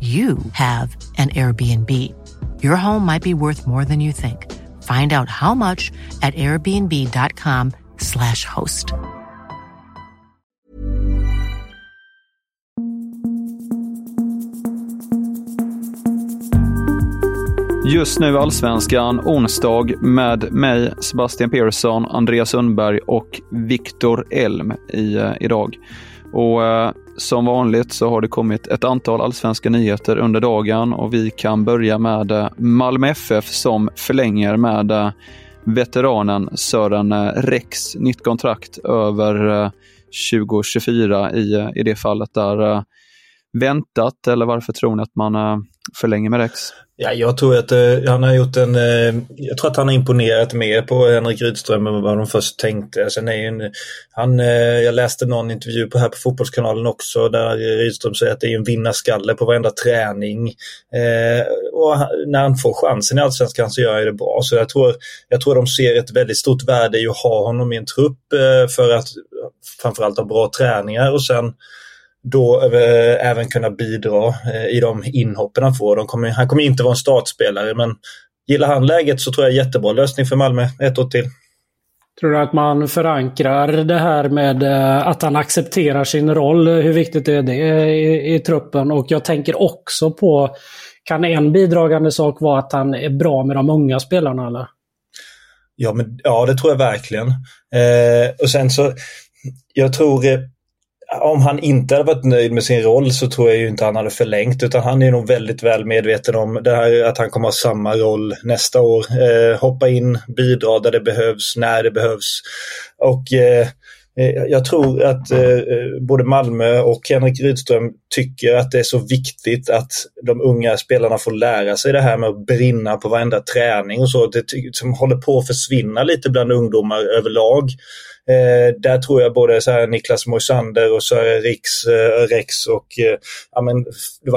you have an Airbnb. Your home might be worth more than you think. Find out how much at airbnb.com slash host. Just nu Allsvenskan, onsdag, med mig, Sebastian Persson, Andreas Sundberg och Viktor Elm i, eh, idag. Och eh, som vanligt så har det kommit ett antal allsvenska nyheter under dagen och vi kan börja med Malmö FF som förlänger med veteranen Sören Rex. Nytt kontrakt över eh, 2024 i, i det fallet där eh, väntat eller varför tror ni att man eh, förlänger med Rex? Ja, jag tror att eh, han har gjort en... Eh, jag tror att han har imponerat mer på Henrik Rydström än vad de först tänkte. Sen är en, han, eh, jag läste någon intervju på, här på Fotbollskanalen också där Rydström säger att det är en vinnarskalle på varenda träning. Eh, och när han får chansen i Allsvenskan så gör han det bra. Så jag tror, jag tror de ser ett väldigt stort värde i att ha honom i en trupp eh, för att framförallt ha bra träningar och sen då äh, även kunna bidra äh, i de inhoppen han får. Kommer, han kommer inte vara en startspelare men gillar han läget så tror jag jättebra lösning för Malmö ett år till. Tror du att man förankrar det här med äh, att han accepterar sin roll? Hur viktigt är det i, i truppen? Och jag tänker också på, kan en bidragande sak vara att han är bra med de unga spelarna eller? Ja, men, ja det tror jag verkligen. Eh, och sen så, jag tror om han inte hade varit nöjd med sin roll så tror jag ju inte han hade förlängt utan han är nog väldigt väl medveten om det här att han kommer ha samma roll nästa år. Eh, hoppa in, bidra där det behövs, när det behövs. Och eh, Eh, jag tror att eh, eh, både Malmö och Henrik Rydström tycker att det är så viktigt att de unga spelarna får lära sig det här med att brinna på varenda träning och så. Det som håller på att försvinna lite bland ungdomar överlag. Eh, där tror jag både så här Niklas Moisander och Sören Riks, eh, Rex och eh, ja, men,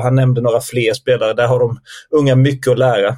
han nämnde några fler spelare. Där har de unga mycket att lära.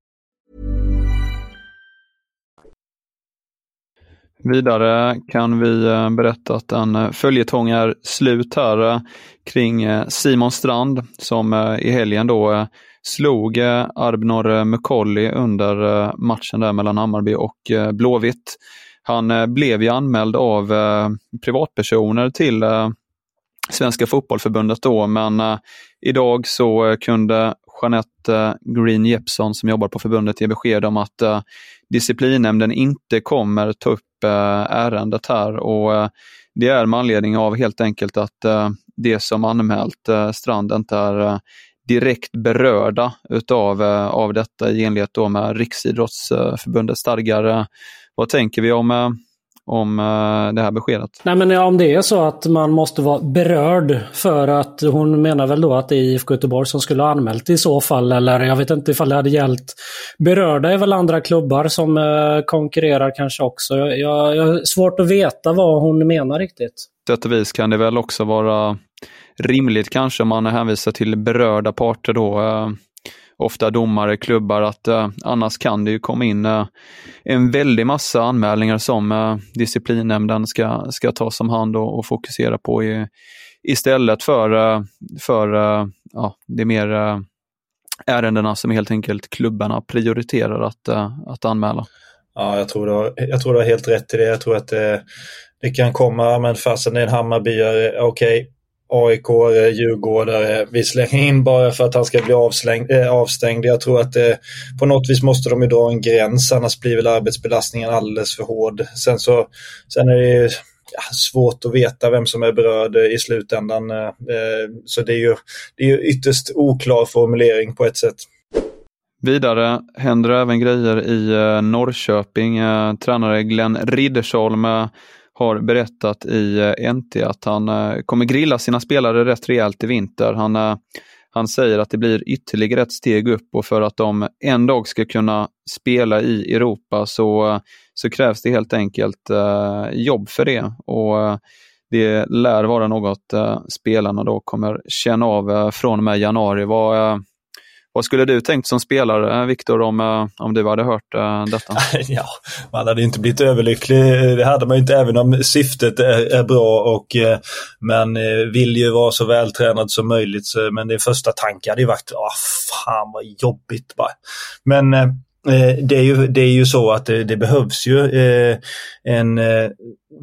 Vidare kan vi eh, berätta att en eh, följetong är slut här eh, kring Simon Strand som i helgen då slog Arbnor Mukolli under matchen där mellan Hammarby och Blåvitt. Han blev ju anmäld av privatpersoner till Svenska fotbollförbundet då, men idag så kunde Jeanette Green Jeppsson som jobbar på förbundet ge besked om att disciplinnämnden inte kommer ta upp ärendet här och eh, det är med anledning av helt enkelt att eh, det som anmält eh, Strand inte är direkt berörda utav av detta i enlighet då med Riksidrottsförbundets stadgar. Vad tänker vi om om uh, det här beskedet. Nej men om det är så att man måste vara berörd för att hon menar väl då att det är IFK Göteborg som skulle ha anmält i så fall eller jag vet inte ifall det hade gällt. Berörda är väl andra klubbar som uh, konkurrerar kanske också. Jag, jag, jag har svårt att veta vad hon menar riktigt. Sätt och vis kan det väl också vara rimligt kanske om man hänvisar till berörda parter då. Ofta domare, klubbar, att eh, annars kan det ju komma in eh, en väldig massa anmälningar som eh, disciplinnämnden ska, ska ta som hand och, och fokusera på i, istället för, eh, för eh, ja, det mer eh, ärendena som helt enkelt klubbarna prioriterar att, eh, att anmäla. Ja, jag tror, du har, jag tror du har helt rätt i det. Jag tror att det, det kan komma, men fasen det är en Hammarbyare, okej, okay AIK, Djurgårdare. Vi slänger in bara för att han ska bli avslängd, äh, eh, avstängd. Jag tror att det... på något vis måste de ju dra en gräns, annars blir väl arbetsbelastningen alldeles för hård. Sen, så, sen är det ja, svårt att veta vem som är berörd i slutändan. Eh, så det är, ju, det är ju ytterst oklar formulering på ett sätt. Vidare händer även grejer i Norrköping. Tränare Glenn Riddersholm har berättat i eh, NT att han eh, kommer grilla sina spelare rätt rejält i vinter. Han, eh, han säger att det blir ytterligare ett steg upp och för att de en dag ska kunna spela i Europa så, så krävs det helt enkelt jobb för det. Och det lär vara något spelarna då kommer känna av från och med januari. Vad, vad skulle du tänkt som spelare, Viktor, om, eh, om du hade hört uh, detta? ja, man hade inte blivit överlycklig. Det hade man inte, även om syftet är, är bra och uh, man vill ju vara så vältränad som möjligt. Så, men det första tanken hade ju varit, ah, fan vad jobbigt bara. Men uh, det är, ju, det är ju så att det, det behövs ju en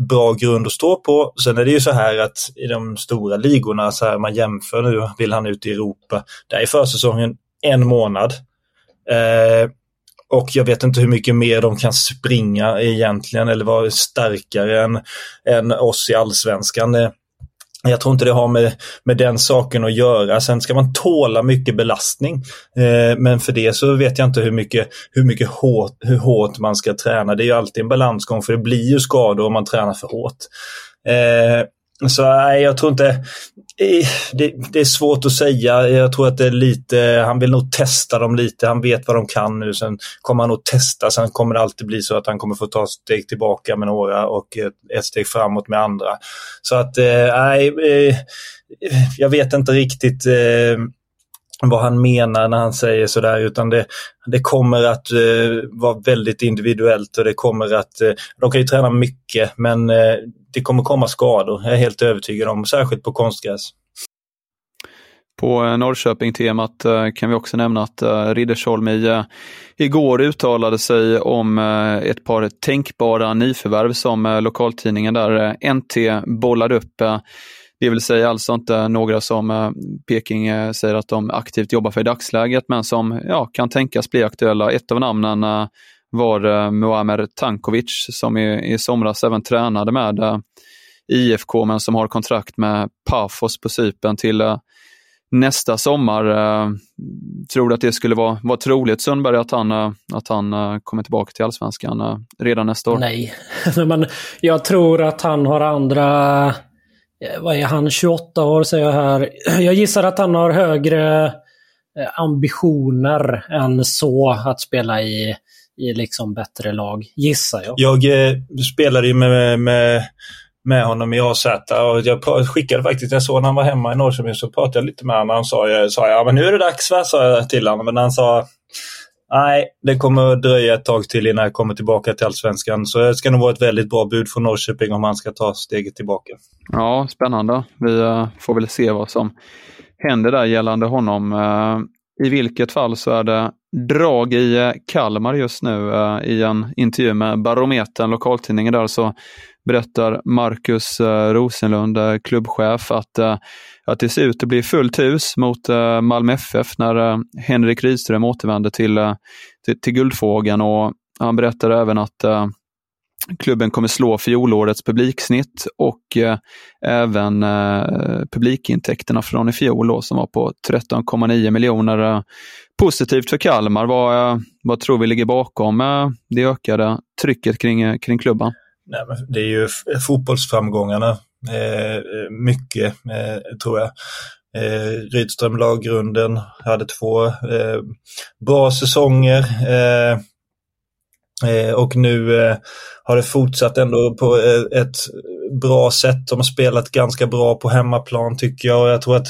bra grund att stå på. Sen är det ju så här att i de stora ligorna, så här man jämför nu, vill han ut i Europa, där är försäsongen en månad. Eh, och jag vet inte hur mycket mer de kan springa egentligen eller vara starkare än, än oss i allsvenskan. Eh, jag tror inte det har med, med den saken att göra. Sen ska man tåla mycket belastning. Eh, men för det så vet jag inte hur mycket, hur mycket hårt, hur hårt man ska träna. Det är ju alltid en balansgång för det blir ju skador om man tränar för hårt. Eh, så nej, jag tror inte... Det, det, är svårt att säga. Jag tror att det är lite, han vill nog testa dem lite. Han vet vad de kan nu. Sen kommer han nog testa. Sen kommer det alltid bli så att han kommer få ta ett steg tillbaka med några och ett steg framåt med andra. Så att eh, nej, eh, jag vet inte riktigt eh, vad han menar när han säger sådär utan det, det kommer att eh, vara väldigt individuellt och det kommer att, eh, de kan ju träna mycket men eh, det kommer komma skador, jag är helt övertygad om, särskilt på konstgräs. På eh, Norrköping-temat eh, kan vi också nämna att eh, Riddersholm i, igår uttalade sig om ett par tänkbara nyförvärv som lokaltidningen där NT bollade upp. Det vill säga alltså inte några som Peking säger att de aktivt jobbar för i dagsläget, men som ja, kan tänkas bli aktuella. Ett av namnen var eh, Muamer Tankovic som i, i somras även tränade med eh, IFK, men som har kontrakt med Pafos på Cypern till eh, nästa sommar. Tror du att det skulle vara, vara troligt, Sundberg, att han, att han kommer tillbaka till Allsvenskan redan nästa år? Nej, men jag tror att han har andra... Vad är han? 28 år säger jag här. Jag gissar att han har högre ambitioner än så att spela i, i liksom bättre lag, gissar jag. Jag eh, spelade ju med, med med honom i AZ. Och jag skickade faktiskt, jag såg när han var hemma i Norrköping så pratade jag lite med honom. Han sa, sa ja men nu är det dags va, sa jag till honom. Men han sa nej, det kommer dröja ett tag till innan jag kommer tillbaka till Allsvenskan. Så det ska nog vara ett väldigt bra bud från Norrköping om han ska ta steget tillbaka. Ja, spännande. Vi uh, får väl se vad som händer där gällande honom. Uh, I vilket fall så är det drag i eh, Kalmar just nu. Eh, I en intervju med Barometern, lokaltidningen där, så berättar Marcus eh, Rosenlund, klubbchef, att, att det ser ut att bli fullt hus mot Malmö FF när Henrik Rydström återvänder till, till, till Guldfågeln. Och han berättar även att klubben kommer slå fjolårets publiksnitt och eh, även eh, publikintäkterna från i fjol då, som var på 13,9 miljoner. Positivt för Kalmar. Vad, vad tror vi ligger bakom eh, det ökade trycket kring, kring klubban? Nej, men det är ju fotbollsframgångarna. Eh, mycket, eh, tror jag. Eh, Rydström la grunden, hade två eh, bra säsonger. Eh, och nu eh, har det fortsatt ändå på ett bra sätt. De har spelat ganska bra på hemmaplan tycker jag. Och jag tror att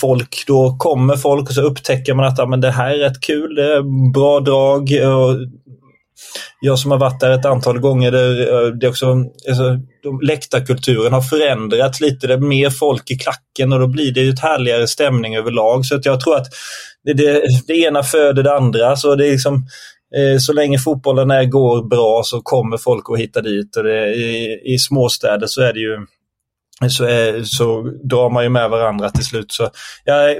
folk, då kommer folk och så upptäcker man att ah, men det här är rätt kul, det är bra drag. Och jag som har varit där ett antal gånger, det, det är också, alltså, läktarkulturen har förändrats lite. Det är mer folk i klacken och då blir det ett härligare stämning överlag. Så att jag tror att det, det, det ena föder det andra. Så det är liksom, så länge fotbollen är, går bra så kommer folk att hitta dit. Och det, i, I småstäder så är det ju så, är, så drar man ju med varandra till slut. Så, ja, eh,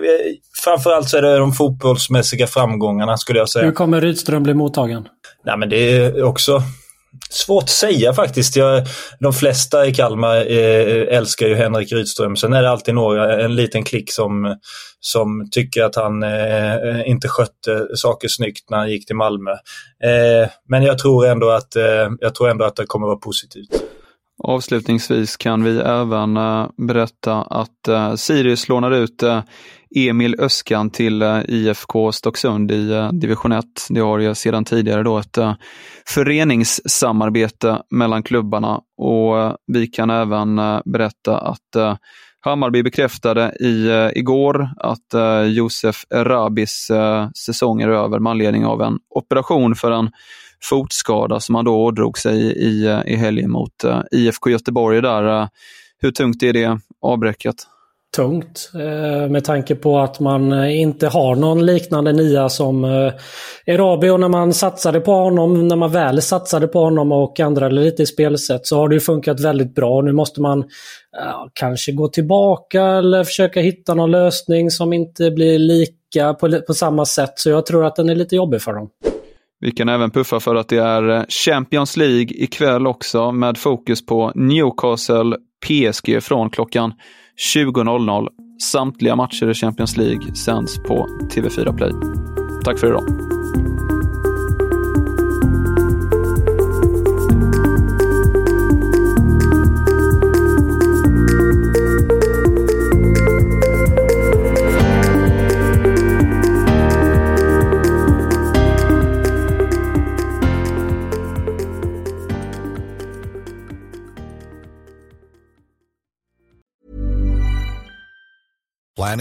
framförallt så är det de fotbollsmässiga framgångarna skulle jag säga. Hur kommer Rydström bli mottagen? Nej, men det är också Svårt att säga faktiskt. Jag, de flesta i Kalmar eh, älskar ju Henrik Rydström. Sen är det alltid några, en liten klick som, som tycker att han eh, inte skötte saker snyggt när han gick till Malmö. Eh, men jag tror, ändå att, eh, jag tror ändå att det kommer att vara positivt. Avslutningsvis kan vi även eh, berätta att eh, Sirius lånar ut eh, Emil Öskan till eh, IFK Stocksund i eh, division 1. Det har ju sedan tidigare då ett eh, föreningssamarbete mellan klubbarna och vi kan även berätta att Hammarby bekräftade i, igår att Josef Rabis säsong är över med anledning av en operation för en fotskada som han då ådrog sig i, i helgen mot uh, IFK Göteborg. Där. Hur tungt är det avbräcket? Tungt eh, med tanke på att man eh, inte har någon liknande nia som eh, Erabi och när man satsade på honom, när man väl satsade på honom och ändrade lite i spelsätt så har det ju funkat väldigt bra. Nu måste man kanske gå tillbaka eller försöka hitta någon lösning som inte blir lika på, på samma sätt. Så jag tror att den är lite jobbig för dem. Vi kan även puffa för att det är Champions League ikväll också med fokus på Newcastle PSG från klockan 20.00. Samtliga matcher i Champions League sänds på TV4 Play. Tack för idag.